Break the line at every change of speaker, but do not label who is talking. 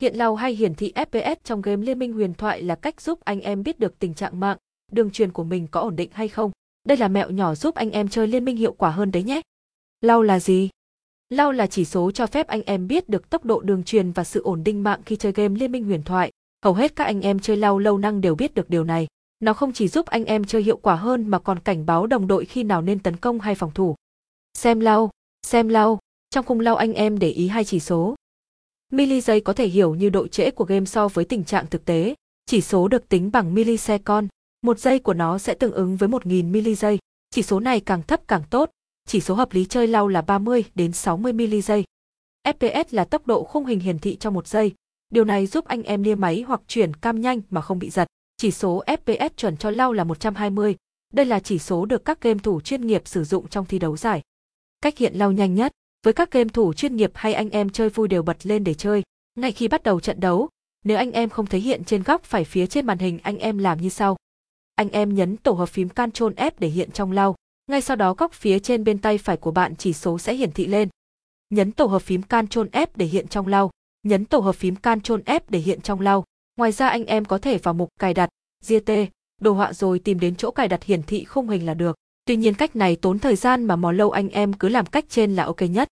Hiện lau hay hiển thị FPS trong game Liên minh huyền thoại là cách giúp anh em biết được tình trạng mạng, đường truyền của mình có ổn định hay không. Đây là mẹo nhỏ giúp anh em chơi liên minh hiệu quả hơn đấy nhé. Lau là gì? Lau là chỉ số cho phép anh em biết được tốc độ đường truyền và sự ổn định mạng khi chơi game Liên minh huyền thoại. Hầu hết các anh em chơi lau lâu năng đều biết được điều này. Nó không chỉ giúp anh em chơi hiệu quả hơn mà còn cảnh báo đồng đội khi nào nên tấn công hay phòng thủ. Xem lau, xem lau, trong khung lau anh em để ý hai chỉ số. Milli có thể hiểu như độ trễ của game so với tình trạng thực tế. Chỉ số được tính bằng millisecond, một giây của nó sẽ tương ứng với 1000 mili giây. Chỉ số này càng thấp càng tốt. Chỉ số hợp lý chơi lau là 30 đến 60 mili. FPS là tốc độ khung hình hiển thị trong một giây. Điều này giúp anh em lia máy hoặc chuyển cam nhanh mà không bị giật. Chỉ số FPS chuẩn cho lau là 120. Đây là chỉ số được các game thủ chuyên nghiệp sử dụng trong thi đấu giải. Cách hiện lau nhanh nhất, với các game thủ chuyên nghiệp hay anh em chơi vui đều bật lên để chơi. Ngay khi bắt đầu trận đấu, nếu anh em không thấy hiện trên góc phải phía trên màn hình anh em làm như sau. Anh em nhấn tổ hợp phím Ctrl F để hiện trong lau. Ngay sau đó góc phía trên bên tay phải của bạn chỉ số sẽ hiển thị lên. Nhấn tổ hợp phím Ctrl F để hiện trong lau. Nhấn tổ hợp phím Ctrl F để hiện trong lau. Ngoài ra anh em có thể vào mục cài đặt, GT, đồ họa rồi tìm đến chỗ cài đặt hiển thị khung hình là được. Tuy nhiên cách này tốn thời gian mà mò lâu anh em cứ làm cách trên là ok nhất.